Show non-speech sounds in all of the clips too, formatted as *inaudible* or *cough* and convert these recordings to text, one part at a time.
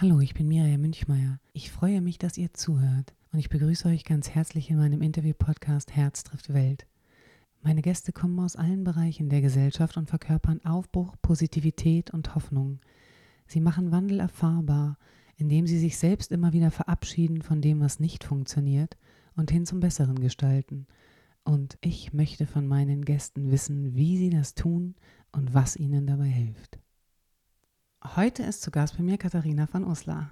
Hallo, ich bin Mirja Münchmeier. Ich freue mich, dass ihr zuhört und ich begrüße euch ganz herzlich in meinem Interview-Podcast Herz trifft Welt. Meine Gäste kommen aus allen Bereichen der Gesellschaft und verkörpern Aufbruch, Positivität und Hoffnung. Sie machen Wandel erfahrbar, indem sie sich selbst immer wieder verabschieden von dem, was nicht funktioniert und hin zum Besseren gestalten. Und ich möchte von meinen Gästen wissen, wie sie das tun und was ihnen dabei hilft. Heute ist zu Gast bei mir Katharina von Uslar.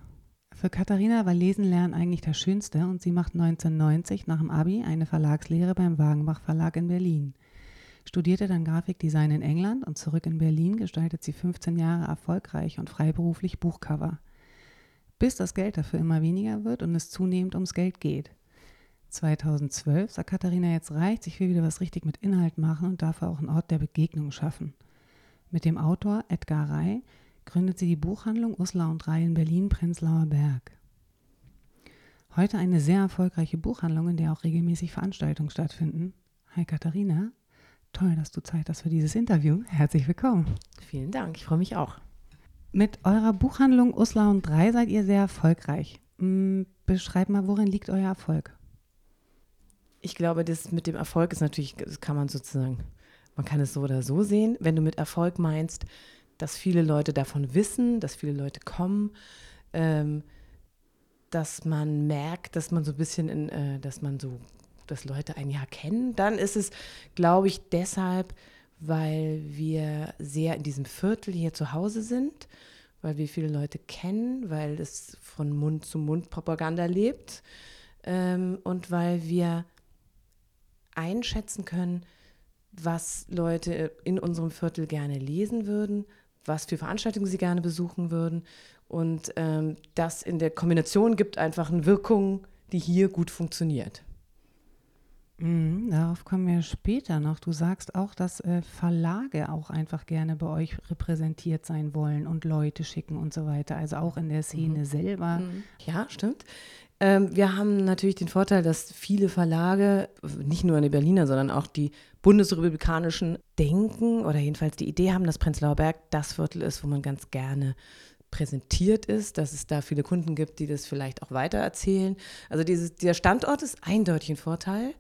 Für Katharina war Lesen lernen eigentlich das Schönste und sie macht 1990 nach dem Abi eine Verlagslehre beim Wagenbach Verlag in Berlin. Studierte dann Grafikdesign in England und zurück in Berlin gestaltet sie 15 Jahre erfolgreich und freiberuflich Buchcover. Bis das Geld dafür immer weniger wird und es zunehmend ums Geld geht. 2012 sagt Katharina, jetzt reicht, ich will wieder was richtig mit Inhalt machen und dafür auch einen Ort der Begegnung schaffen. Mit dem Autor Edgar Rey gründet sie die Buchhandlung Uslar und Rei in Berlin-Prenzlauer Berg. Heute eine sehr erfolgreiche Buchhandlung, in der auch regelmäßig Veranstaltungen stattfinden. Hi Katharina, toll, dass du Zeit hast für dieses Interview. Herzlich willkommen. Vielen Dank, ich freue mich auch. Mit eurer Buchhandlung Uslar und Drei seid ihr sehr erfolgreich. Hm, beschreib mal, worin liegt euer Erfolg? Ich glaube, das mit dem Erfolg ist natürlich, das kann man sozusagen, man kann es so oder so sehen. Wenn du mit Erfolg meinst, dass viele Leute davon wissen, dass viele Leute kommen, ähm, dass man merkt, dass man so ein bisschen, in, äh, dass man so, dass Leute ein Jahr kennen, dann ist es, glaube ich, deshalb, weil wir sehr in diesem Viertel hier zu Hause sind, weil wir viele Leute kennen, weil es von Mund zu Mund Propaganda lebt ähm, und weil wir einschätzen können, was Leute in unserem Viertel gerne lesen würden, was für Veranstaltungen sie gerne besuchen würden. Und ähm, das in der Kombination gibt einfach eine Wirkung, die hier gut funktioniert. Mhm, darauf kommen wir später noch. Du sagst auch, dass äh, Verlage auch einfach gerne bei euch repräsentiert sein wollen und Leute schicken und so weiter. Also auch in der Szene mhm. selber. Mhm. Ja, stimmt. Ähm, wir haben natürlich den Vorteil, dass viele Verlage, nicht nur in den Berliner, sondern auch die bundesrepublikanischen denken oder jedenfalls die Idee haben, dass Prenzlauer Berg das Viertel ist, wo man ganz gerne präsentiert ist, dass es da viele Kunden gibt, die das vielleicht auch weitererzählen. Also dieses, der Standort ist eindeutig ein Vorteil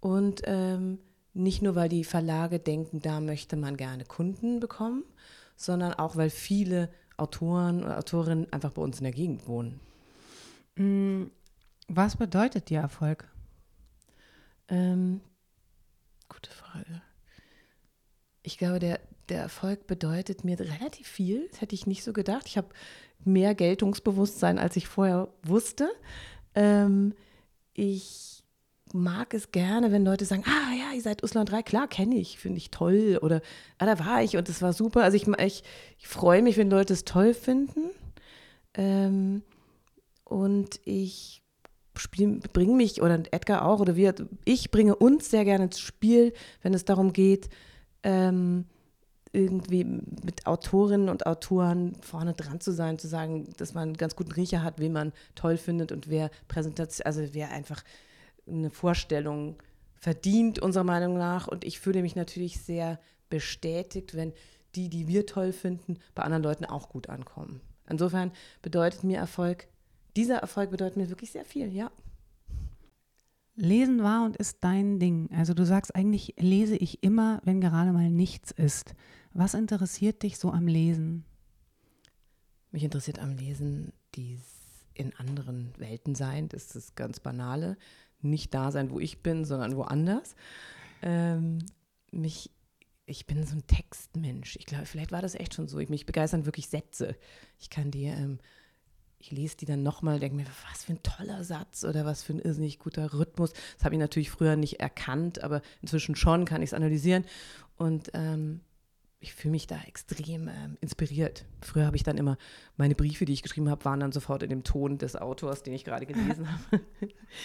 und ähm, nicht nur, weil die Verlage denken, da möchte man gerne Kunden bekommen, sondern auch, weil viele Autoren oder Autorinnen einfach bei uns in der Gegend wohnen. Mm, was bedeutet dir Erfolg? Ähm, gute Frage. Ich glaube, der, der Erfolg bedeutet mir relativ viel. Das hätte ich nicht so gedacht. Ich habe mehr Geltungsbewusstsein, als ich vorher wusste. Ähm, ich mag es gerne, wenn Leute sagen, ah ja, ihr seid Uslan 3, klar, kenne ich, finde ich toll. Oder ah, da war ich und es war super. Also ich, ich, ich freue mich, wenn Leute es toll finden. Ähm, und ich bringe mich, oder Edgar auch, oder wir, ich bringe uns sehr gerne ins Spiel, wenn es darum geht, ähm, irgendwie mit Autorinnen und Autoren vorne dran zu sein, zu sagen, dass man einen ganz guten Riecher hat, wen man toll findet und wer Präsentation, also wer einfach eine Vorstellung verdient, unserer Meinung nach. Und ich fühle mich natürlich sehr bestätigt, wenn die, die wir toll finden, bei anderen Leuten auch gut ankommen. Insofern bedeutet mir Erfolg dieser Erfolg bedeutet mir wirklich sehr viel, ja. Lesen war und ist dein Ding. Also du sagst eigentlich, lese ich immer, wenn gerade mal nichts ist. Was interessiert dich so am Lesen? Mich interessiert am Lesen dies in anderen Welten sein. Das ist das ganz Banale. Nicht da sein, wo ich bin, sondern woanders. Ähm, mich, ich bin so ein Textmensch. Ich glaube, vielleicht war das echt schon so. Ich, mich begeistern wirklich Sätze. Ich kann dir ähm, ich lese die dann nochmal, denke mir, was für ein toller Satz oder was für ein irrsinnig guter Rhythmus. Das habe ich natürlich früher nicht erkannt, aber inzwischen schon kann ich es analysieren. Und ähm, ich fühle mich da extrem ähm, inspiriert. Früher habe ich dann immer, meine Briefe, die ich geschrieben habe, waren dann sofort in dem Ton des Autors, den ich gerade gelesen *laughs* habe.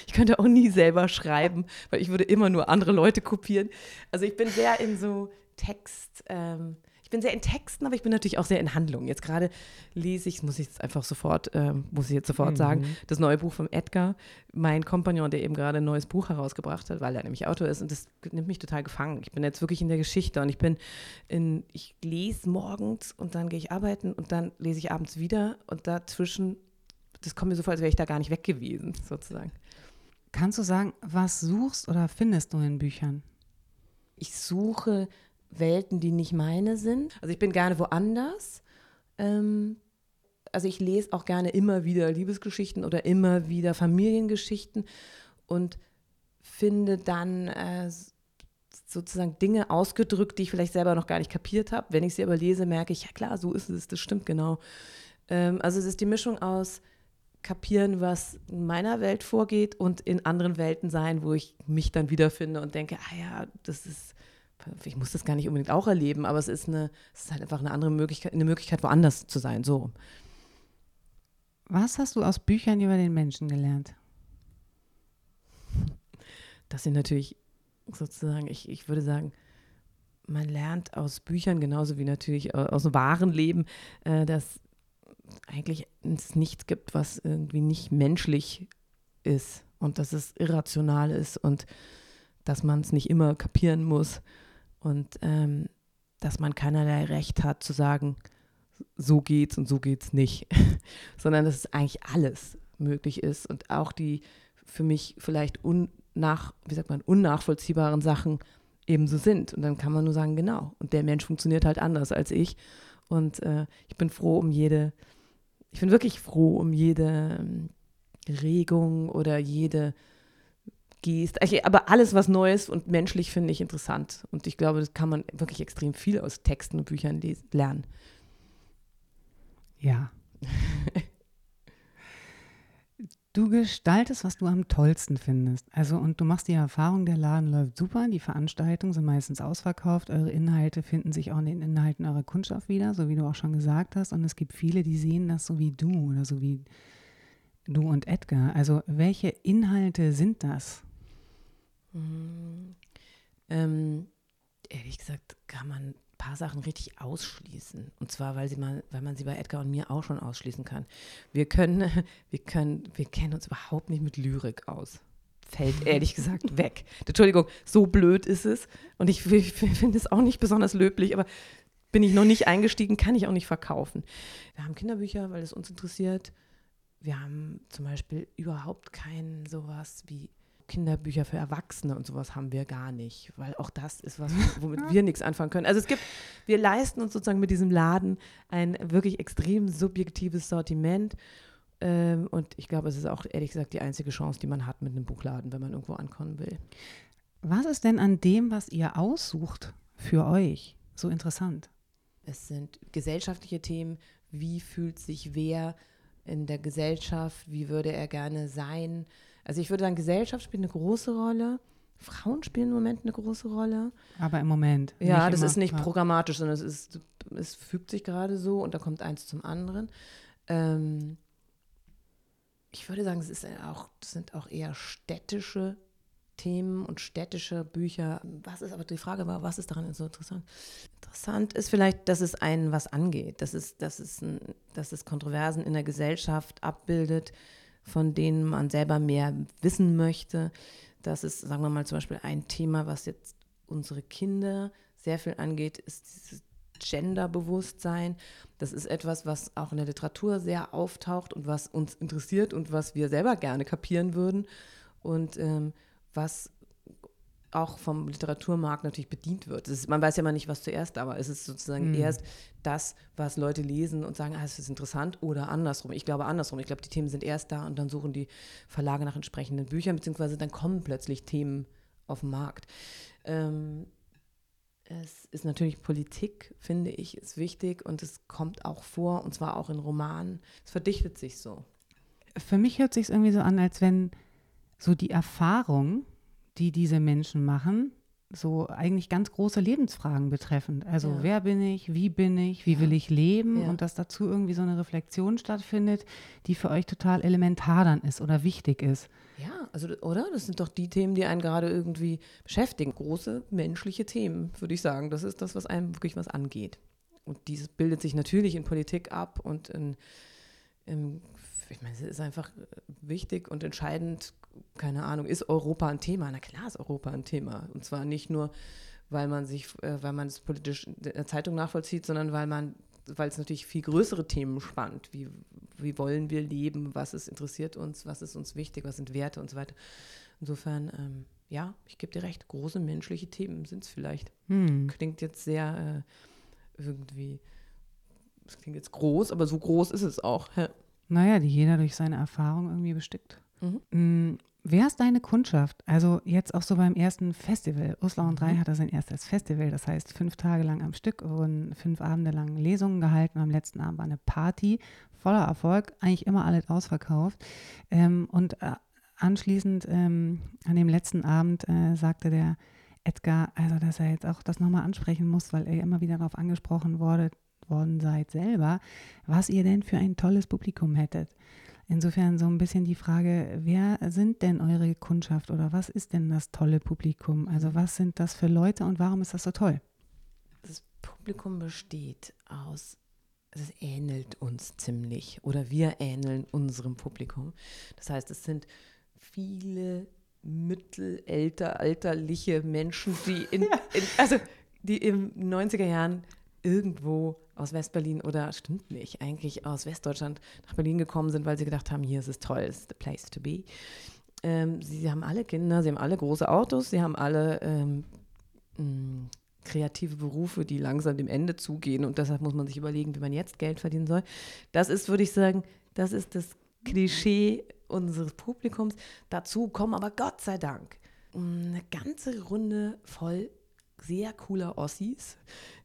Ich könnte auch nie selber schreiben, weil ich würde immer nur andere Leute kopieren. Also ich bin sehr in so Text, ähm, ich bin sehr in Texten, aber ich bin natürlich auch sehr in Handlungen. Jetzt gerade lese ich, muss ich jetzt einfach sofort, äh, muss ich jetzt sofort mhm. sagen, das neue Buch von Edgar, mein Kompagnon, der eben gerade ein neues Buch herausgebracht hat, weil er nämlich Autor ist und das nimmt mich total gefangen. Ich bin jetzt wirklich in der Geschichte und ich bin in, ich lese morgens und dann gehe ich arbeiten und dann lese ich abends wieder und dazwischen, das kommt mir so vor, als wäre ich da gar nicht weg gewesen, sozusagen. Kannst du sagen, was suchst oder findest du in Büchern? Ich suche Welten, die nicht meine sind. Also ich bin gerne woanders. Ähm, also ich lese auch gerne immer wieder Liebesgeschichten oder immer wieder Familiengeschichten und finde dann äh, sozusagen Dinge ausgedrückt, die ich vielleicht selber noch gar nicht kapiert habe. Wenn ich sie aber lese, merke ich, ja klar, so ist es, das stimmt genau. Ähm, also es ist die Mischung aus kapieren, was in meiner Welt vorgeht und in anderen Welten sein, wo ich mich dann wiederfinde und denke, ah ja, das ist ich muss das gar nicht unbedingt auch erleben, aber es ist, eine, es ist halt einfach eine andere Möglichkeit, eine Möglichkeit, woanders zu sein. So. Was hast du aus Büchern über den Menschen gelernt? Das sind natürlich sozusagen, ich, ich würde sagen, man lernt aus Büchern genauso wie natürlich aus dem wahren Leben, äh, dass eigentlich es nichts gibt, was irgendwie nicht menschlich ist und dass es irrational ist und dass man es nicht immer kapieren muss und ähm, dass man keinerlei Recht hat zu sagen, so geht's und so geht's nicht, *laughs* sondern dass es eigentlich alles möglich ist und auch die für mich vielleicht unnach, wie sagt man, unnachvollziehbaren Sachen ebenso sind. Und dann kann man nur sagen, genau. Und der Mensch funktioniert halt anders als ich. Und äh, ich bin froh um jede, ich bin wirklich froh um jede ähm, Regung oder jede gehst. Aber alles, was Neues und menschlich, finde ich interessant. Und ich glaube, das kann man wirklich extrem viel aus Texten und Büchern lernen. Ja. du gestaltest, was du am tollsten findest. Also, und du machst die Erfahrung, der Laden läuft super, die Veranstaltungen sind meistens ausverkauft, eure Inhalte finden sich auch in den Inhalten eurer Kundschaft wieder, so wie du auch schon gesagt hast. Und es gibt viele, die sehen das so wie du oder so wie du und Edgar. Also, welche Inhalte sind das? Mhm. Ähm, ehrlich gesagt kann man ein paar Sachen richtig ausschließen. Und zwar, weil, sie mal, weil man sie bei Edgar und mir auch schon ausschließen kann. Wir können, *laughs* wir können, wir kennen uns überhaupt nicht mit Lyrik aus. Fällt *laughs* ehrlich gesagt weg. Entschuldigung, so blöd ist es. Und ich, ich finde es auch nicht besonders löblich, aber bin ich noch nicht eingestiegen, kann ich auch nicht verkaufen. Wir haben Kinderbücher, weil es uns interessiert. Wir haben zum Beispiel überhaupt kein sowas wie Kinderbücher für Erwachsene und sowas haben wir gar nicht, weil auch das ist was, *laughs* womit wir nichts anfangen können. Also es gibt, wir leisten uns sozusagen mit diesem Laden ein wirklich extrem subjektives Sortiment. Ähm, und ich glaube, es ist auch ehrlich gesagt die einzige Chance, die man hat mit einem Buchladen, wenn man irgendwo ankommen will. Was ist denn an dem, was ihr aussucht, für euch so interessant? Es sind gesellschaftliche Themen. Wie fühlt sich wer in der Gesellschaft? Wie würde er gerne sein? Also ich würde sagen, Gesellschaft spielt eine große Rolle. Frauen spielen im Moment eine große Rolle. Aber im Moment. Ja, das immer. ist nicht programmatisch, sondern es, ist, es fügt sich gerade so und da kommt eins zum anderen. Ähm, ich würde sagen, es ist auch, das sind auch eher städtische Themen und städtische Bücher. Was ist aber die Frage war, was ist daran so interessant? Interessant ist vielleicht, dass es einen was angeht, dass es, dass es, ein, dass es Kontroversen in der Gesellschaft abbildet, von denen man selber mehr wissen möchte. Das ist, sagen wir mal, zum Beispiel ein Thema, was jetzt unsere Kinder sehr viel angeht, ist dieses Genderbewusstsein. Das ist etwas, was auch in der Literatur sehr auftaucht und was uns interessiert und was wir selber gerne kapieren würden und ähm, was auch vom Literaturmarkt natürlich bedient wird. Ist, man weiß ja immer nicht, was zuerst da war. Es ist sozusagen mhm. erst das, was Leute lesen und sagen, ah, es ist interessant oder andersrum. Ich glaube andersrum. Ich glaube, die Themen sind erst da und dann suchen die Verlage nach entsprechenden Büchern, beziehungsweise dann kommen plötzlich Themen auf den Markt. Ähm, es ist natürlich Politik, finde ich, ist wichtig und es kommt auch vor, und zwar auch in Romanen. Es verdichtet sich so. Für mich hört sich irgendwie so an, als wenn so die Erfahrung, die diese Menschen machen, so eigentlich ganz große Lebensfragen betreffend. Also ja. wer bin ich, wie bin ich, wie ja. will ich leben ja. und dass dazu irgendwie so eine Reflexion stattfindet, die für euch total elementar dann ist oder wichtig ist. Ja, also oder? Das sind doch die Themen, die einen gerade irgendwie beschäftigen. Große menschliche Themen, würde ich sagen. Das ist das, was einem wirklich was angeht. und dies bildet sich natürlich in Politik ab und in, in ich meine, es ist einfach wichtig und entscheidend, keine Ahnung, ist Europa ein Thema? Na klar ist Europa ein Thema. Und zwar nicht nur, weil man sich, äh, weil man es politisch in der Zeitung nachvollzieht, sondern weil man, weil es natürlich viel größere Themen spannt. Wie, wie wollen wir leben? Was ist, interessiert uns? Was ist uns wichtig? Was sind Werte und so weiter? Insofern, ähm, ja, ich gebe dir recht, große menschliche Themen sind es vielleicht. Hm. Klingt jetzt sehr äh, irgendwie, das klingt jetzt groß, aber so groß ist es auch. Ja. Naja, die jeder durch seine Erfahrung irgendwie bestickt. Mhm. Hm, wer ist deine Kundschaft? Also jetzt auch so beim ersten Festival. Ursula und drei mhm. hatte sein erstes Festival, das heißt fünf Tage lang am Stück wurden fünf Abende lang Lesungen gehalten. Am letzten Abend war eine Party, voller Erfolg, eigentlich immer alles ausverkauft. Ähm, und äh, anschließend ähm, an dem letzten Abend äh, sagte der Edgar, also dass er jetzt auch das nochmal ansprechen muss, weil er immer wieder darauf angesprochen wurde, worden seid selber, was ihr denn für ein tolles Publikum hättet. Insofern so ein bisschen die Frage, wer sind denn eure Kundschaft oder was ist denn das tolle Publikum? Also was sind das für Leute und warum ist das so toll? Das Publikum besteht aus, es ähnelt uns ziemlich oder wir ähneln unserem Publikum. Das heißt, es sind viele mittelalterliche Menschen, die in, *laughs* in, also die in 90er Jahren irgendwo aus Westberlin oder stimmt nicht, eigentlich aus Westdeutschland nach Berlin gekommen sind, weil sie gedacht haben, hier ist es toll, it's the place to be. Ähm, sie, sie, haben alle Kinder, sie haben alle große Autos, sie haben alle ähm, mm, kreative Berufe, die langsam dem Ende zugehen und deshalb muss man sich überlegen, wie man jetzt Geld verdienen soll. Das ist, würde ich sagen, das ist das Klischee unseres Publikums. Dazu kommen aber Gott sei Dank eine ganze Runde voll sehr cooler Ossis,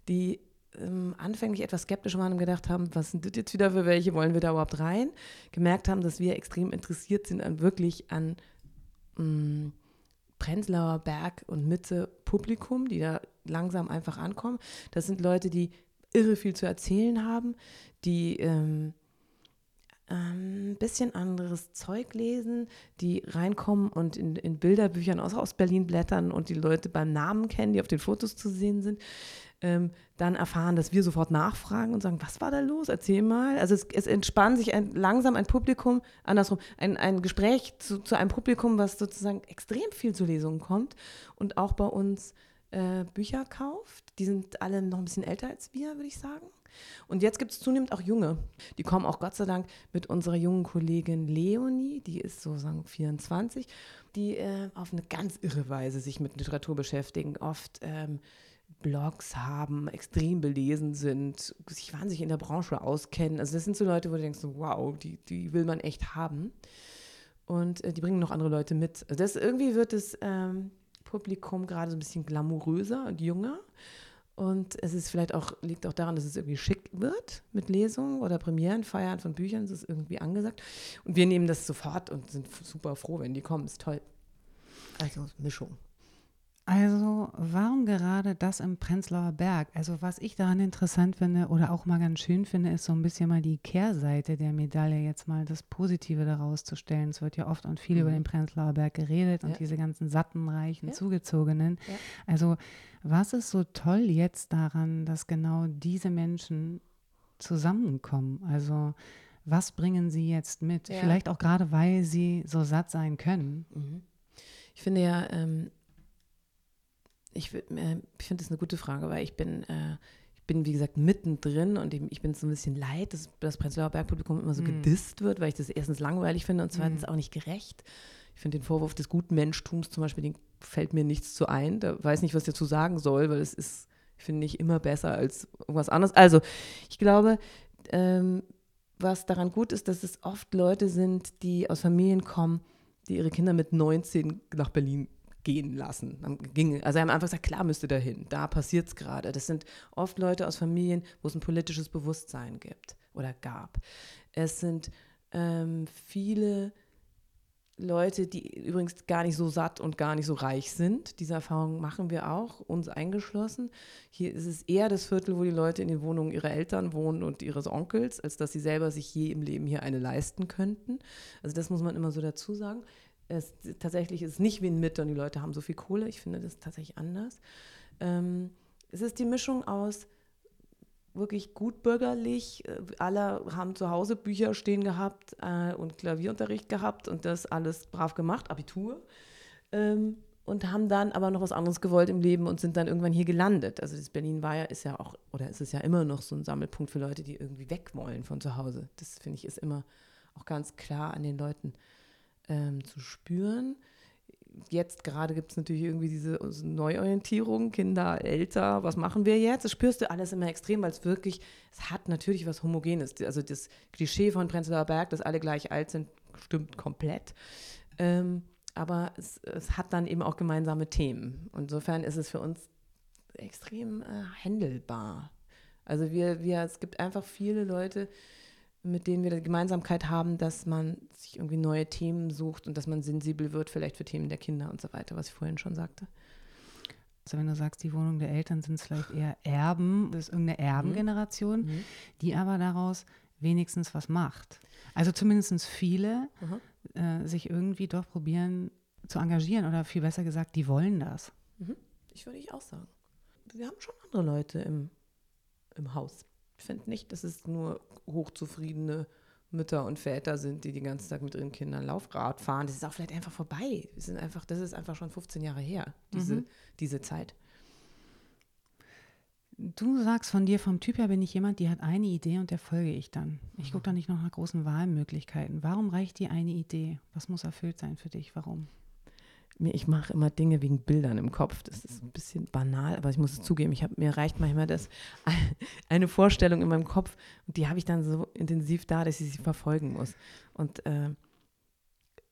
die ähm, anfänglich etwas skeptisch waren und gedacht haben, was sind das jetzt wieder für welche, wollen wir da überhaupt rein? Gemerkt haben, dass wir extrem interessiert sind an wirklich an ähm, Prenzlauer Berg und Mitte Publikum, die da langsam einfach ankommen. Das sind Leute, die irre viel zu erzählen haben, die ähm, ein ähm, bisschen anderes Zeug lesen, die reinkommen und in, in Bilderbüchern aus, aus Berlin blättern und die Leute beim Namen kennen, die auf den Fotos zu sehen sind, ähm, dann erfahren, dass wir sofort nachfragen und sagen, was war da los? Erzähl mal. Also es, es entspannt sich ein, langsam ein Publikum, andersrum, ein, ein Gespräch zu, zu einem Publikum, was sozusagen extrem viel zu Lesungen kommt und auch bei uns äh, Bücher kauft. Die sind alle noch ein bisschen älter als wir, würde ich sagen. Und jetzt gibt es zunehmend auch Junge. Die kommen auch Gott sei Dank mit unserer jungen Kollegin Leonie, die ist so sagen 24, die äh, auf eine ganz irre Weise sich mit Literatur beschäftigen, oft ähm, Blogs haben, extrem belesen sind, sich wahnsinnig in der Branche auskennen. Also das sind so Leute, wo du denkst, wow, die, die will man echt haben. Und äh, die bringen noch andere Leute mit. Also das irgendwie wird das ähm, Publikum gerade so ein bisschen glamouröser und jünger. Und es ist vielleicht auch, liegt auch daran, dass es irgendwie schick wird mit Lesungen oder Premieren, Feiern von Büchern. Es ist irgendwie angesagt. Und wir nehmen das sofort und sind super froh, wenn die kommen. Ist toll. Also Mischung. Also, warum gerade das im Prenzlauer Berg? Also, was ich daran interessant finde oder auch mal ganz schön finde, ist so ein bisschen mal die Kehrseite der Medaille, jetzt mal das Positive daraus zu stellen. Es wird ja oft und viel mhm. über den Prenzlauer Berg geredet und ja. diese ganzen satten, reichen, ja. zugezogenen. Ja. Also, was ist so toll jetzt daran, dass genau diese Menschen zusammenkommen? Also, was bringen sie jetzt mit? Vielleicht auch gerade, weil sie so satt sein können. Mhm. Ich finde ja, ähm, ich, äh, ich finde das eine gute Frage, weil ich bin, äh, ich bin, wie gesagt, mittendrin und ich, ich bin so ein bisschen leid, dass das Prenzlauer Bergpublikum immer so mm. gedisst wird, weil ich das erstens langweilig finde und zweitens mm. auch nicht gerecht. Ich finde den Vorwurf des guten Menschtums zum Beispiel, den fällt mir nichts zu ein. Da weiß nicht, was ich dazu sagen soll, weil es ist, finde ich, immer besser als irgendwas anderes. Also, ich glaube, ähm, was daran gut ist, dass es oft Leute sind, die aus Familien kommen, die ihre Kinder mit 19 nach Berlin gehen lassen. Also haben einfach gesagt, klar müsste dahin, da passiert es gerade. Das sind oft Leute aus Familien, wo es ein politisches Bewusstsein gibt oder gab. Es sind ähm, viele Leute, die übrigens gar nicht so satt und gar nicht so reich sind. Diese Erfahrung machen wir auch, uns eingeschlossen. Hier ist es eher das Viertel, wo die Leute in den Wohnungen ihrer Eltern wohnen und ihres Onkels, als dass sie selber sich je im Leben hier eine leisten könnten. Also das muss man immer so dazu sagen. Es, tatsächlich ist es nicht wie in Mitte und die Leute haben so viel Kohle. Ich finde das tatsächlich anders. Ähm, es ist die Mischung aus wirklich gut bürgerlich. Äh, alle haben zu Hause Bücher stehen gehabt äh, und Klavierunterricht gehabt und das alles brav gemacht, Abitur. Ähm, und haben dann aber noch was anderes gewollt im Leben und sind dann irgendwann hier gelandet. Also das Berlin war ja, ist ja auch, oder ist es ja immer noch so ein Sammelpunkt für Leute, die irgendwie weg wollen von zu Hause. Das finde ich ist immer auch ganz klar an den Leuten ähm, zu spüren. Jetzt gerade gibt es natürlich irgendwie diese Neuorientierung, Kinder älter, was machen wir jetzt? Das spürst du alles immer extrem, weil es wirklich, es hat natürlich was Homogenes. Also das Klischee von Prenzlauer Berg, dass alle gleich alt sind, stimmt komplett. Ähm, aber es, es, hat dann eben auch gemeinsame Themen. Insofern ist es für uns extrem äh, handelbar. Also wir, wir, es gibt einfach viele Leute, mit denen wir die Gemeinsamkeit haben, dass man sich irgendwie neue Themen sucht und dass man sensibel wird, vielleicht für Themen der Kinder und so weiter, was ich vorhin schon sagte. Also wenn du sagst, die Wohnung der Eltern sind es vielleicht eher Erben, das ist irgendeine Erbengeneration, mhm. die aber daraus wenigstens was macht. Also zumindest viele mhm. äh, sich irgendwie doch probieren zu engagieren oder viel besser gesagt, die wollen das. Mhm. Ich würde ich auch sagen. Wir haben schon andere Leute im, im Haus. Ich finde nicht, dass es nur hochzufriedene Mütter und Väter sind, die den ganzen Tag mit ihren Kindern Laufrad fahren. Das ist auch vielleicht einfach vorbei. Wir sind einfach, das ist einfach schon 15 Jahre her, diese, mhm. diese Zeit. Du sagst von dir, vom Typ her bin ich jemand, die hat eine Idee und der folge ich dann. Ich mhm. gucke da nicht noch nach großen Wahlmöglichkeiten. Warum reicht die eine Idee? Was muss erfüllt sein für dich? Warum? Ich mache immer Dinge wegen Bildern im Kopf. Das ist ein bisschen banal, aber ich muss es zugeben, ich hab, mir reicht manchmal das *laughs* eine Vorstellung in meinem Kopf und die habe ich dann so intensiv da, dass ich sie verfolgen muss. Und äh,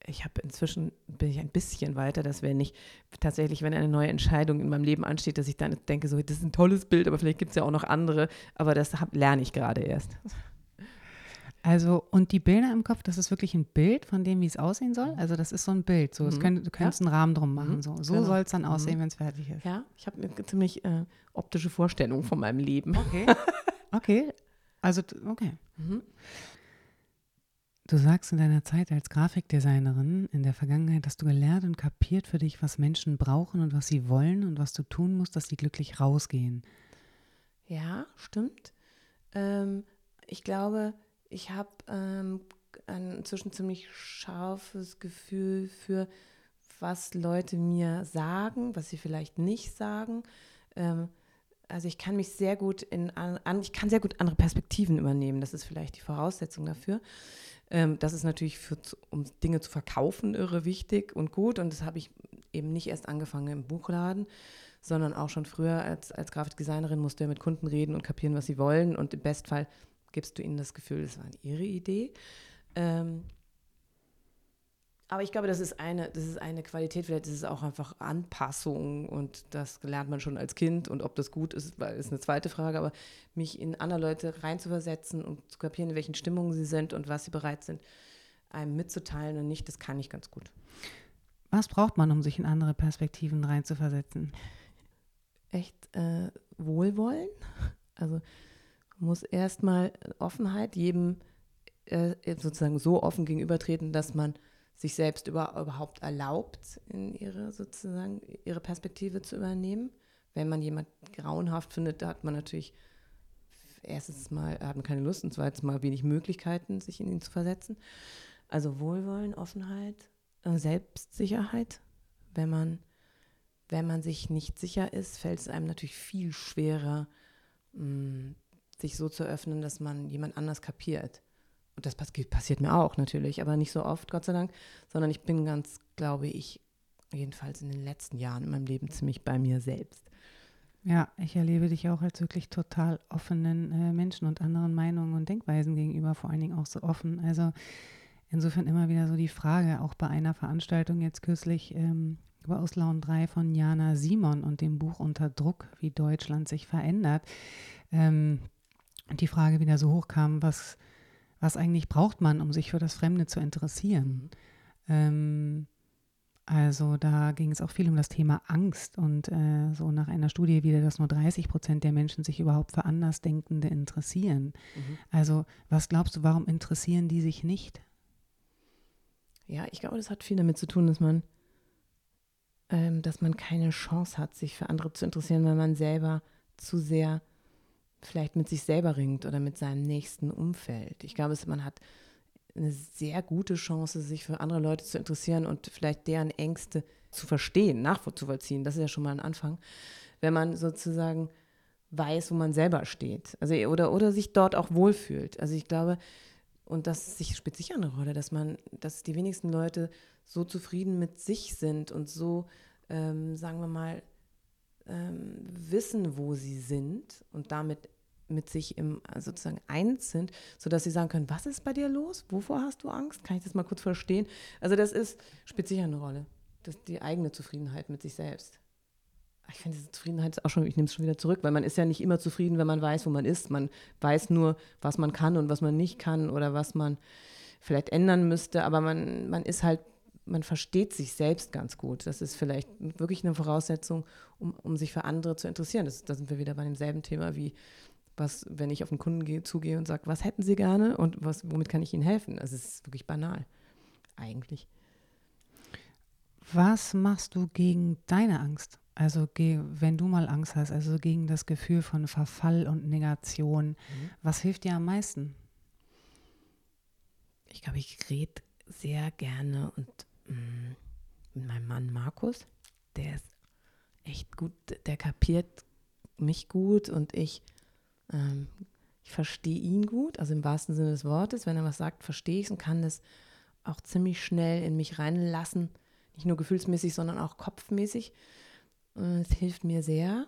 ich habe inzwischen bin ich ein bisschen weiter, dass wenn ich tatsächlich, wenn eine neue Entscheidung in meinem Leben ansteht, dass ich dann denke, so, das ist ein tolles Bild, aber vielleicht gibt es ja auch noch andere, aber das hab, lerne ich gerade erst. Also, und die Bilder im Kopf, das ist wirklich ein Bild von dem, wie es aussehen soll? Also, das ist so ein Bild. So, mhm. könnt, du könntest ja. einen Rahmen drum machen. Mhm. So, so genau. soll es dann mhm. aussehen, mhm. wenn es fertig ist. Ja, ich habe eine ziemlich äh, optische Vorstellung von meinem Leben. Okay. Okay. Also, okay. Mhm. Du sagst in deiner Zeit als Grafikdesignerin in der Vergangenheit, dass du gelernt und kapiert für dich, was Menschen brauchen und was sie wollen und was du tun musst, dass sie glücklich rausgehen. Ja, stimmt. Ähm, ich glaube, ich habe ähm, ein inzwischen ziemlich scharfes Gefühl für, was Leute mir sagen, was sie vielleicht nicht sagen. Ähm, also ich kann mich sehr gut in an, ich kann sehr gut andere Perspektiven übernehmen. Das ist vielleicht die Voraussetzung dafür. Ähm, das ist natürlich für, um Dinge zu verkaufen irre wichtig und gut. Und das habe ich eben nicht erst angefangen im Buchladen, sondern auch schon früher als, als Grafikdesignerin musste ja mit Kunden reden und kapieren, was sie wollen. Und im Bestfall gibst du ihnen das Gefühl, das war ihre Idee. Ähm, aber ich glaube, das ist eine, das ist eine Qualität, vielleicht ist es auch einfach Anpassung und das lernt man schon als Kind und ob das gut ist, ist eine zweite Frage, aber mich in andere Leute reinzuversetzen und zu kapieren, in welchen Stimmungen sie sind und was sie bereit sind, einem mitzuteilen und nicht, das kann ich ganz gut. Was braucht man, um sich in andere Perspektiven reinzuversetzen? Echt äh, Wohlwollen. Also muss erstmal Offenheit jedem äh, sozusagen so offen gegenübertreten, dass man sich selbst über, überhaupt erlaubt, in ihre sozusagen ihre Perspektive zu übernehmen. Wenn man jemand grauenhaft findet, da hat man natürlich erstens mal hat man keine Lust und zweitens mal wenig Möglichkeiten, sich in ihn zu versetzen. Also Wohlwollen, Offenheit, äh, Selbstsicherheit. Wenn man, wenn man sich nicht sicher ist, fällt es einem natürlich viel schwerer, mh, mm, sich so zu öffnen, dass man jemand anders kapiert. Und das passiert mir auch natürlich, aber nicht so oft, Gott sei Dank, sondern ich bin ganz, glaube ich, jedenfalls in den letzten Jahren in meinem Leben ziemlich bei mir selbst. Ja, ich erlebe dich auch als wirklich total offenen äh, Menschen und anderen Meinungen und Denkweisen gegenüber, vor allen Dingen auch so offen. Also insofern immer wieder so die Frage, auch bei einer Veranstaltung jetzt kürzlich ähm, über Auslauen 3 von Jana Simon und dem Buch Unter Druck, wie Deutschland sich verändert. Ähm, die Frage wieder so hochkam, was, was eigentlich braucht man, um sich für das Fremde zu interessieren. Ähm, also da ging es auch viel um das Thema Angst und äh, so nach einer Studie wieder, dass nur 30 Prozent der Menschen sich überhaupt für Andersdenkende interessieren. Mhm. Also was glaubst du, warum interessieren die sich nicht? Ja, ich glaube, das hat viel damit zu tun, dass man, ähm, dass man keine Chance hat, sich für andere zu interessieren, weil man selber zu sehr vielleicht mit sich selber ringt oder mit seinem nächsten Umfeld. Ich glaube, man hat eine sehr gute Chance, sich für andere Leute zu interessieren und vielleicht deren Ängste zu verstehen, nachvollziehen. Das ist ja schon mal ein Anfang. Wenn man sozusagen weiß, wo man selber steht. Also oder, oder sich dort auch wohlfühlt. Also ich glaube, und das spielt sicher eine Rolle, dass man, dass die wenigsten Leute so zufrieden mit sich sind und so, ähm, sagen wir mal, ähm, wissen, wo sie sind und damit mit sich im also sozusagen eins sind, sodass sie sagen können, was ist bei dir los? Wovor hast du Angst? Kann ich das mal kurz verstehen? Also das ist, spielt sicher eine Rolle. Das die eigene Zufriedenheit mit sich selbst. Ich finde diese Zufriedenheit ist auch schon, ich nehme es schon wieder zurück, weil man ist ja nicht immer zufrieden, wenn man weiß, wo man ist. Man weiß nur, was man kann und was man nicht kann oder was man vielleicht ändern müsste, aber man, man ist halt man versteht sich selbst ganz gut. Das ist vielleicht wirklich eine Voraussetzung, um, um sich für andere zu interessieren. Das, da sind wir wieder bei demselben Thema wie, was, wenn ich auf einen Kunden gehe, zugehe und sage, was hätten Sie gerne und was, womit kann ich Ihnen helfen? Also es ist wirklich banal, eigentlich. Was machst du gegen deine Angst? Also wenn du mal Angst hast, also gegen das Gefühl von Verfall und Negation, mhm. was hilft dir am meisten? Ich glaube, ich rede sehr gerne und mit meinem Mann Markus. Der ist echt gut, der kapiert mich gut und ich, ähm, ich verstehe ihn gut, also im wahrsten Sinne des Wortes. Wenn er was sagt, verstehe ich es und kann das auch ziemlich schnell in mich reinlassen. Nicht nur gefühlsmäßig, sondern auch kopfmäßig. Es hilft mir sehr.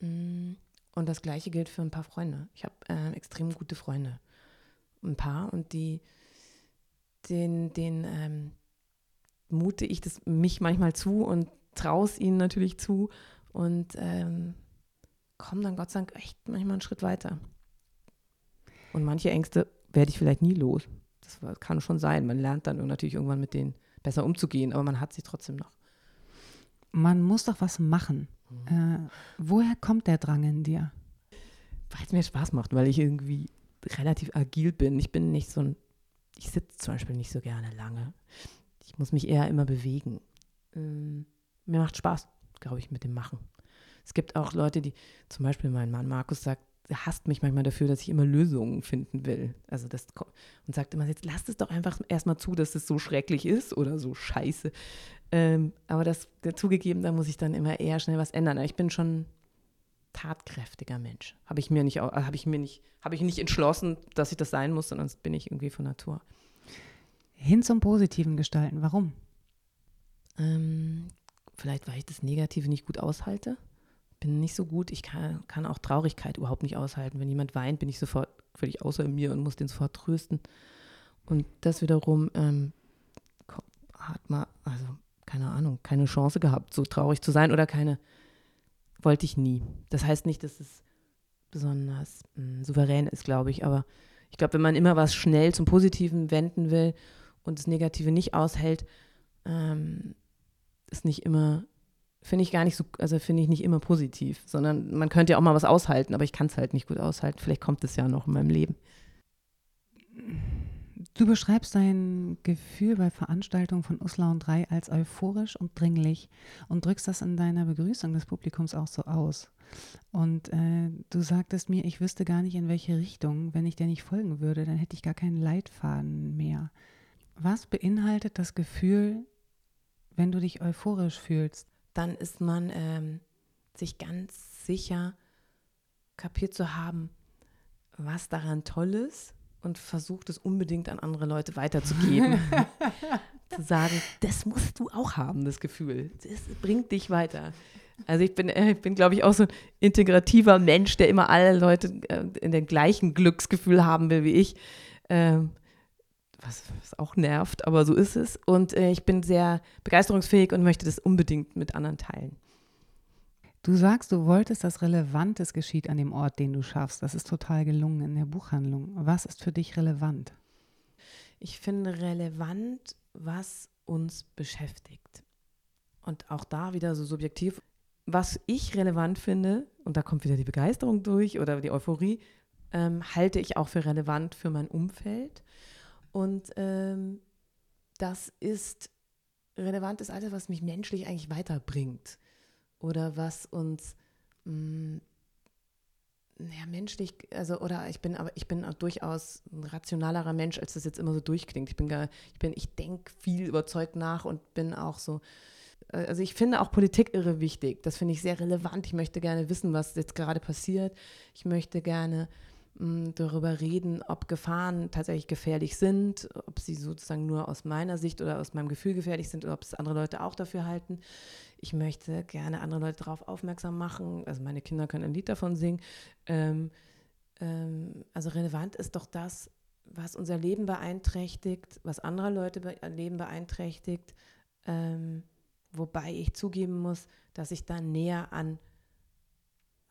Mm, und das Gleiche gilt für ein paar Freunde. Ich habe äh, extrem gute Freunde. Ein paar und die den, den ähm, mute ich das mich manchmal zu und traue es ihnen natürlich zu und ähm, komme dann Gott sei Dank echt manchmal einen Schritt weiter. Und manche Ängste werde ich vielleicht nie los. Das kann schon sein. Man lernt dann natürlich irgendwann mit denen besser umzugehen, aber man hat sie trotzdem noch. Man muss doch was machen. Mhm. Äh, woher kommt der Drang in dir? Weil es mir Spaß macht, weil ich irgendwie relativ agil bin. Ich bin nicht so ein ich sitze zum Beispiel nicht so gerne lange. Ich muss mich eher immer bewegen. Ähm, mir macht Spaß, glaube ich, mit dem Machen. Es gibt auch Leute, die, zum Beispiel mein Mann Markus sagt, er hasst mich manchmal dafür, dass ich immer Lösungen finden will. Also das und sagt immer, jetzt lasst es doch einfach erstmal zu, dass es so schrecklich ist oder so scheiße. Ähm, aber das zugegeben, da muss ich dann immer eher schnell was ändern. Ich bin schon tatkräftiger Mensch. Habe ich mir nicht, habe ich mir nicht, habe ich nicht entschlossen, dass ich das sein muss, sondern das bin ich irgendwie von Natur. Hin zum Positiven gestalten. Warum? Ähm, vielleicht, weil ich das Negative nicht gut aushalte. Bin nicht so gut. Ich kann, kann auch Traurigkeit überhaupt nicht aushalten. Wenn jemand weint, bin ich sofort völlig außer mir und muss den sofort trösten. Und das wiederum ähm, hat man, also keine Ahnung, keine Chance gehabt, so traurig zu sein oder keine wollte ich nie. Das heißt nicht, dass es besonders mh, hm, souverän ist, glaube ich. Aber ich glaube, wenn man immer was schnell zum Positiven wenden will und das Negative nicht aushält, ähm, ist nicht immer, finde ich gar nicht so, also finde ich nicht immer positiv, sondern man könnte ja auch mal was aushalten, aber ich kann es halt nicht gut aushalten. Vielleicht kommt es ja noch in meinem Leben. Du beschreibst dein Gefühl bei Veranstaltungen von Usla und Drei als euphorisch und dringlich und drückst das in deiner Begrüßung des Publikums auch so aus. Und äh, du sagtest mir, ich wüsste gar nicht in welche Richtung. Wenn ich dir nicht folgen würde, dann hätte ich gar keinen Leitfaden mehr. Was beinhaltet das Gefühl, wenn du dich euphorisch fühlst? Dann ist man ähm, sich ganz sicher kapiert zu haben, was daran toll ist und versucht es unbedingt an andere Leute weiterzugeben. *laughs* zu sagen, das musst du auch haben, das Gefühl. Das bringt dich weiter. Also ich bin, äh, ich bin glaube ich, auch so ein integrativer Mensch, der immer alle Leute äh, in dem gleichen Glücksgefühl haben will wie ich. Ähm, was, was, auch nervt, aber so ist es. Und äh, ich bin sehr begeisterungsfähig und möchte das unbedingt mit anderen teilen. Du sagst, du wolltest, dass Relevantes geschieht an dem Ort, den du schaffst. Das ist total gelungen in der Buchhandlung. Was ist für dich relevant? Ich finde relevant, was uns beschäftigt. Und auch da wieder so subjektiv. Was ich relevant finde, und da kommt wieder die Begeisterung durch oder die Euphorie, ähm, halte ich auch für relevant für mein Umfeld. Und ähm, das ist relevant, ist alles, was mich menschlich eigentlich weiterbringt oder was uns mh, mm, ja, menschlich, also oder ich bin aber ich bin auch durchaus ein rationalerer Mensch, als das jetzt immer so durchklingt. Ich bin gar, ich bin, ich denke viel überzeugt nach und bin auch so, äh, also ich finde auch Politik irre wichtig. Das finde ich sehr relevant. Ich möchte gerne wissen, was jetzt gerade passiert. Ich möchte gerne darüber reden, ob Gefahren tatsächlich gefährlich sind, ob sie sozusagen nur aus meiner Sicht oder aus meinem Gefühl gefährlich sind oder ob es andere Leute auch dafür halten. Ich möchte gerne andere Leute darauf aufmerksam machen. Also meine Kinder können ein Lied davon singen. Ähm, ähm, also relevant ist doch das, was unser Leben beeinträchtigt, was andere Leute be Leben beeinträchtigt. Ähm, wobei ich zugeben muss, dass ich da näher an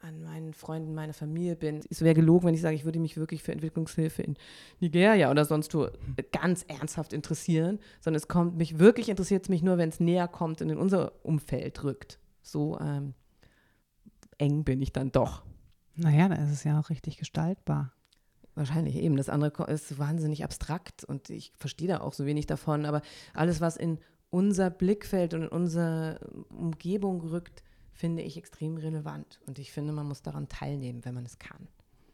an meinen Freunden, meiner Familie bin. Es wäre gelogen, wenn ich sage, ich würde mich wirklich für Entwicklungshilfe in Nigeria oder sonst wo ganz ernsthaft interessieren, sondern es kommt mich wirklich interessiert es mich nur, wenn es näher kommt und in unser Umfeld rückt. So ähm, eng bin ich dann doch. Naja, da ist es ja auch richtig gestaltbar. Wahrscheinlich eben. Das andere ist wahnsinnig abstrakt und ich verstehe da auch so wenig davon. Aber alles, was in unser Blickfeld und in unsere Umgebung rückt, finde ich extrem relevant. Und ich finde, man muss daran teilnehmen, wenn man es kann.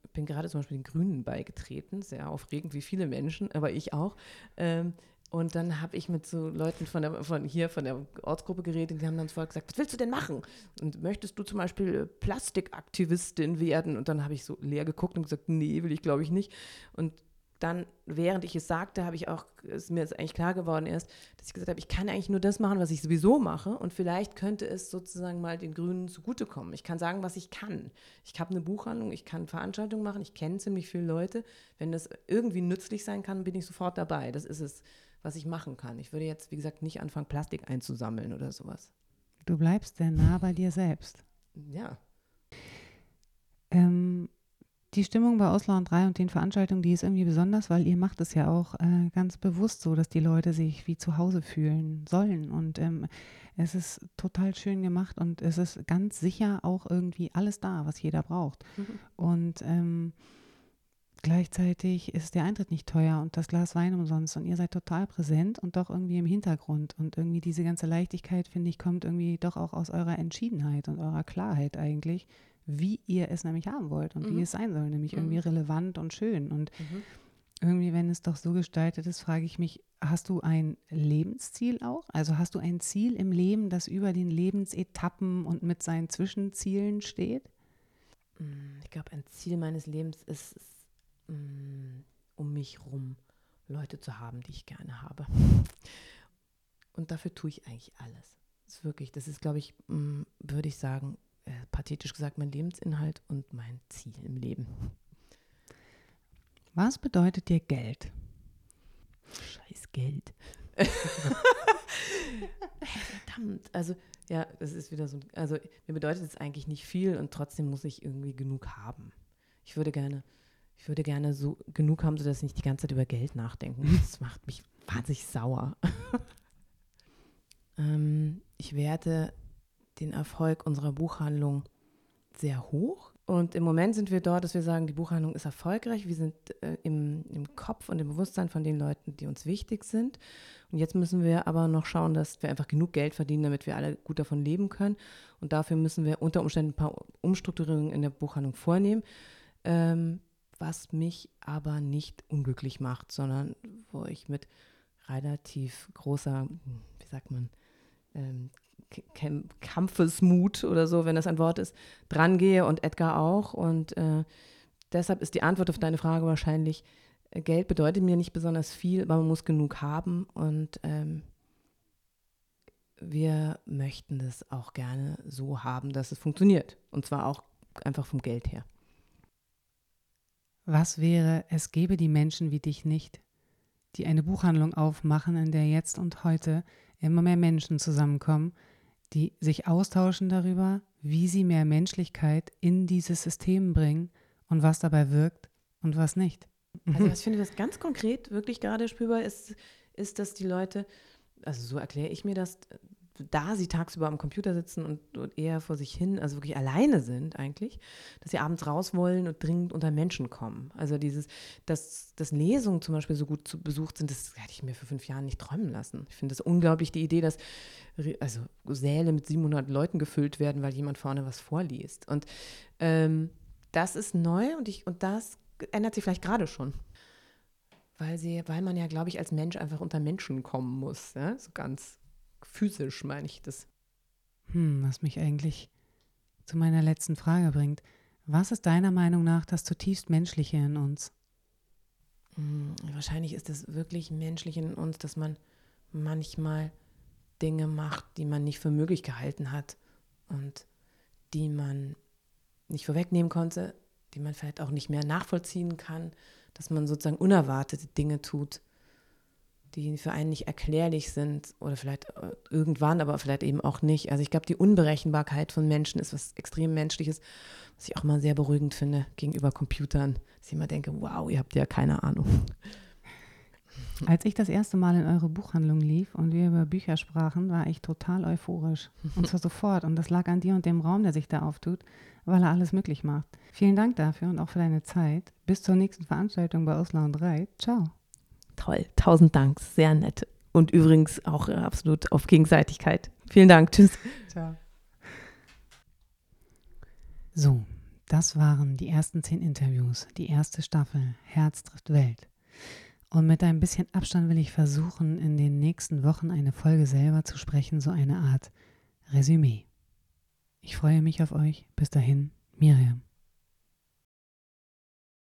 Ich bin gerade zum Beispiel den Grünen beigetreten, sehr aufregend, wie viele Menschen, aber ich auch. Ähm, und dann habe ich mit so Leuten von, der, von hier, von der Ortsgruppe geredet, und die haben dann vorher gesagt, was willst du denn machen? Und möchtest du zum Beispiel Plastikaktivistin werden? Und dann habe ich so leer geguckt und gesagt, nee, will ich glaube ich nicht. Und dann, während ich es sagte, habe ich auch, ist mir jetzt eigentlich klar geworden erst, dass ich gesagt habe, ich kann eigentlich nur das machen, was ich sowieso mache und vielleicht könnte es sozusagen mal den Grünen zugutekommen. Ich kann sagen, was ich kann. Ich habe eine Buchhandlung, ich kann Veranstaltungen machen, ich kenne ziemlich viele Leute. Wenn das irgendwie nützlich sein kann, bin ich sofort dabei. Das ist es, was ich machen kann. Ich würde jetzt, wie gesagt, nicht anfangen, Plastik einzusammeln oder sowas. Du bleibst sehr nah bei dir selbst. Ja. Ähm, die Stimmung bei Ausland 3 und den Veranstaltungen, die ist irgendwie besonders, weil ihr macht es ja auch äh, ganz bewusst so, dass die Leute sich wie zu Hause fühlen sollen. Und ähm, es ist total schön gemacht und es ist ganz sicher auch irgendwie alles da, was jeder braucht. Mhm. Und ähm, gleichzeitig ist der Eintritt nicht teuer und das Glas Wein umsonst und ihr seid total präsent und doch irgendwie im Hintergrund. Und irgendwie diese ganze Leichtigkeit, finde ich, kommt irgendwie doch auch aus eurer Entschiedenheit und eurer Klarheit eigentlich wie ihr es nämlich haben wollt und mhm. wie es sein soll, nämlich mhm. irgendwie relevant und schön. Und mhm. irgendwie, wenn es doch so gestaltet ist, frage ich mich, hast du ein Lebensziel auch? Also hast du ein Ziel im Leben, das über den Lebensetappen und mit seinen Zwischenzielen steht? Mm, ich glaube, ein Ziel meines Lebens ist, mm, um mich rum Leute zu haben, die ich gerne habe. Und dafür tue ich eigentlich alles. Das ist wirklich, das ist, glaube ich, mm, würde ich sagen, äh, pathetisch gesagt, mein Lebensinhalt und mein Ziel im Leben. Was bedeutet dir Geld? Scheiß Geld. Verdammt. Also, ja, das ist wieder so. Also, mir bedeutet es eigentlich nicht viel und trotzdem muss ich irgendwie genug haben. Ich würde gerne, ich würde gerne so genug haben, sodass ich nicht die ganze Zeit über Geld nachdenken. Das macht mich wahnsinnig sauer. *laughs* ähm, ich werde den Erfolg unserer Buchhandlung sehr hoch. Und im Moment sind wir dort, dass wir sagen, die Buchhandlung ist erfolgreich. Wir sind äh, im, im Kopf und im Bewusstsein von den Leuten, die uns wichtig sind. Und jetzt müssen wir aber noch schauen, dass wir einfach genug Geld verdienen, damit wir alle gut davon leben können. Und dafür müssen wir unter Umständen ein paar Umstrukturierungen in der Buchhandlung vornehmen, ähm, was mich aber nicht unglücklich macht, sondern wo ich mit relativ großer, wie sagt man, ähm, Kampfesmut oder so, wenn das ein Wort ist, drangehe und Edgar auch. Und äh, deshalb ist die Antwort auf deine Frage wahrscheinlich, äh, Geld bedeutet mir nicht besonders viel, aber man muss genug haben. Und ähm, wir möchten das auch gerne so haben, dass es funktioniert. Und zwar auch einfach vom Geld her. Was wäre, es gäbe die Menschen wie dich nicht, die eine Buchhandlung aufmachen, in der jetzt und heute immer mehr Menschen zusammenkommen, die sich austauschen darüber, wie sie mehr Menschlichkeit in dieses System bringen und was dabei wirkt und was nicht. Also ich finde das ganz konkret wirklich gerade spürbar ist, ist, dass die Leute, also so erkläre ich mir das, da sie tagsüber am Computer sitzen und, und, eher vor sich hin, also wirklich alleine sind eigentlich, dass sie abends raus wollen und dringend unter Menschen kommen. Also dieses, dass, dass Lesungen zum Beispiel so gut zu, besucht sind, das hätte ich mir vor fünf Jahren nicht träumen lassen. Ich finde es unglaublich, die Idee, dass also Säle mit 700 Leuten gefüllt werden, weil jemand vorne was vorliest. Und ähm, das ist neu und, ich, und das ändert sich vielleicht gerade schon. Weil, sie, weil man ja, glaube ich, als Mensch einfach unter Menschen kommen muss. Ja? So ganz physisch meine ich das. Hm, was mich eigentlich zu meiner letzten Frage bringt. Was ist deiner Meinung nach das zutiefst Menschliche in uns? Hm, wahrscheinlich ist es wirklich menschlich in uns, dass man manchmal Dinge macht, die man nicht für möglich gehalten hat und die man nicht vorwegnehmen konnte, die man vielleicht auch nicht mehr nachvollziehen kann, dass man sozusagen unerwartete Dinge tut, die für einen nicht erklärlich sind oder vielleicht äh, irgendwann, aber vielleicht eben auch nicht. Also ich glaube, die Unberechenbarkeit von Menschen ist was extrem Menschliches, was ich auch mal sehr beruhigend finde gegenüber Computern. Dass ich immer denke, wow, ihr habt ja keine Ahnung. Als ich das erste Mal in eure Buchhandlung lief und wir über Bücher sprachen, war ich total euphorisch. Und zwar *laughs* sofort. Und das lag an dir und dem Raum, der sich da auftut, weil er alles möglich macht. Vielen Dank dafür und auch für deine Zeit. Bis zur nächsten Veranstaltung bei Osler und Reit. Ciao. Toll, tausend Dank, sehr nett. Und übrigens auch äh, absolut auf Gegenseitigkeit. Vielen Dank, tschüss. Ciao. So, das waren die ersten zehn Interviews, die erste Staffel Herz trifft Welt. Und mit ein bisschen Abstand will ich versuchen, in den nächsten Wochen eine Folge selber zu sprechen, so eine Art Resümee. Ich freue mich auf euch. Bis dahin, Miriam.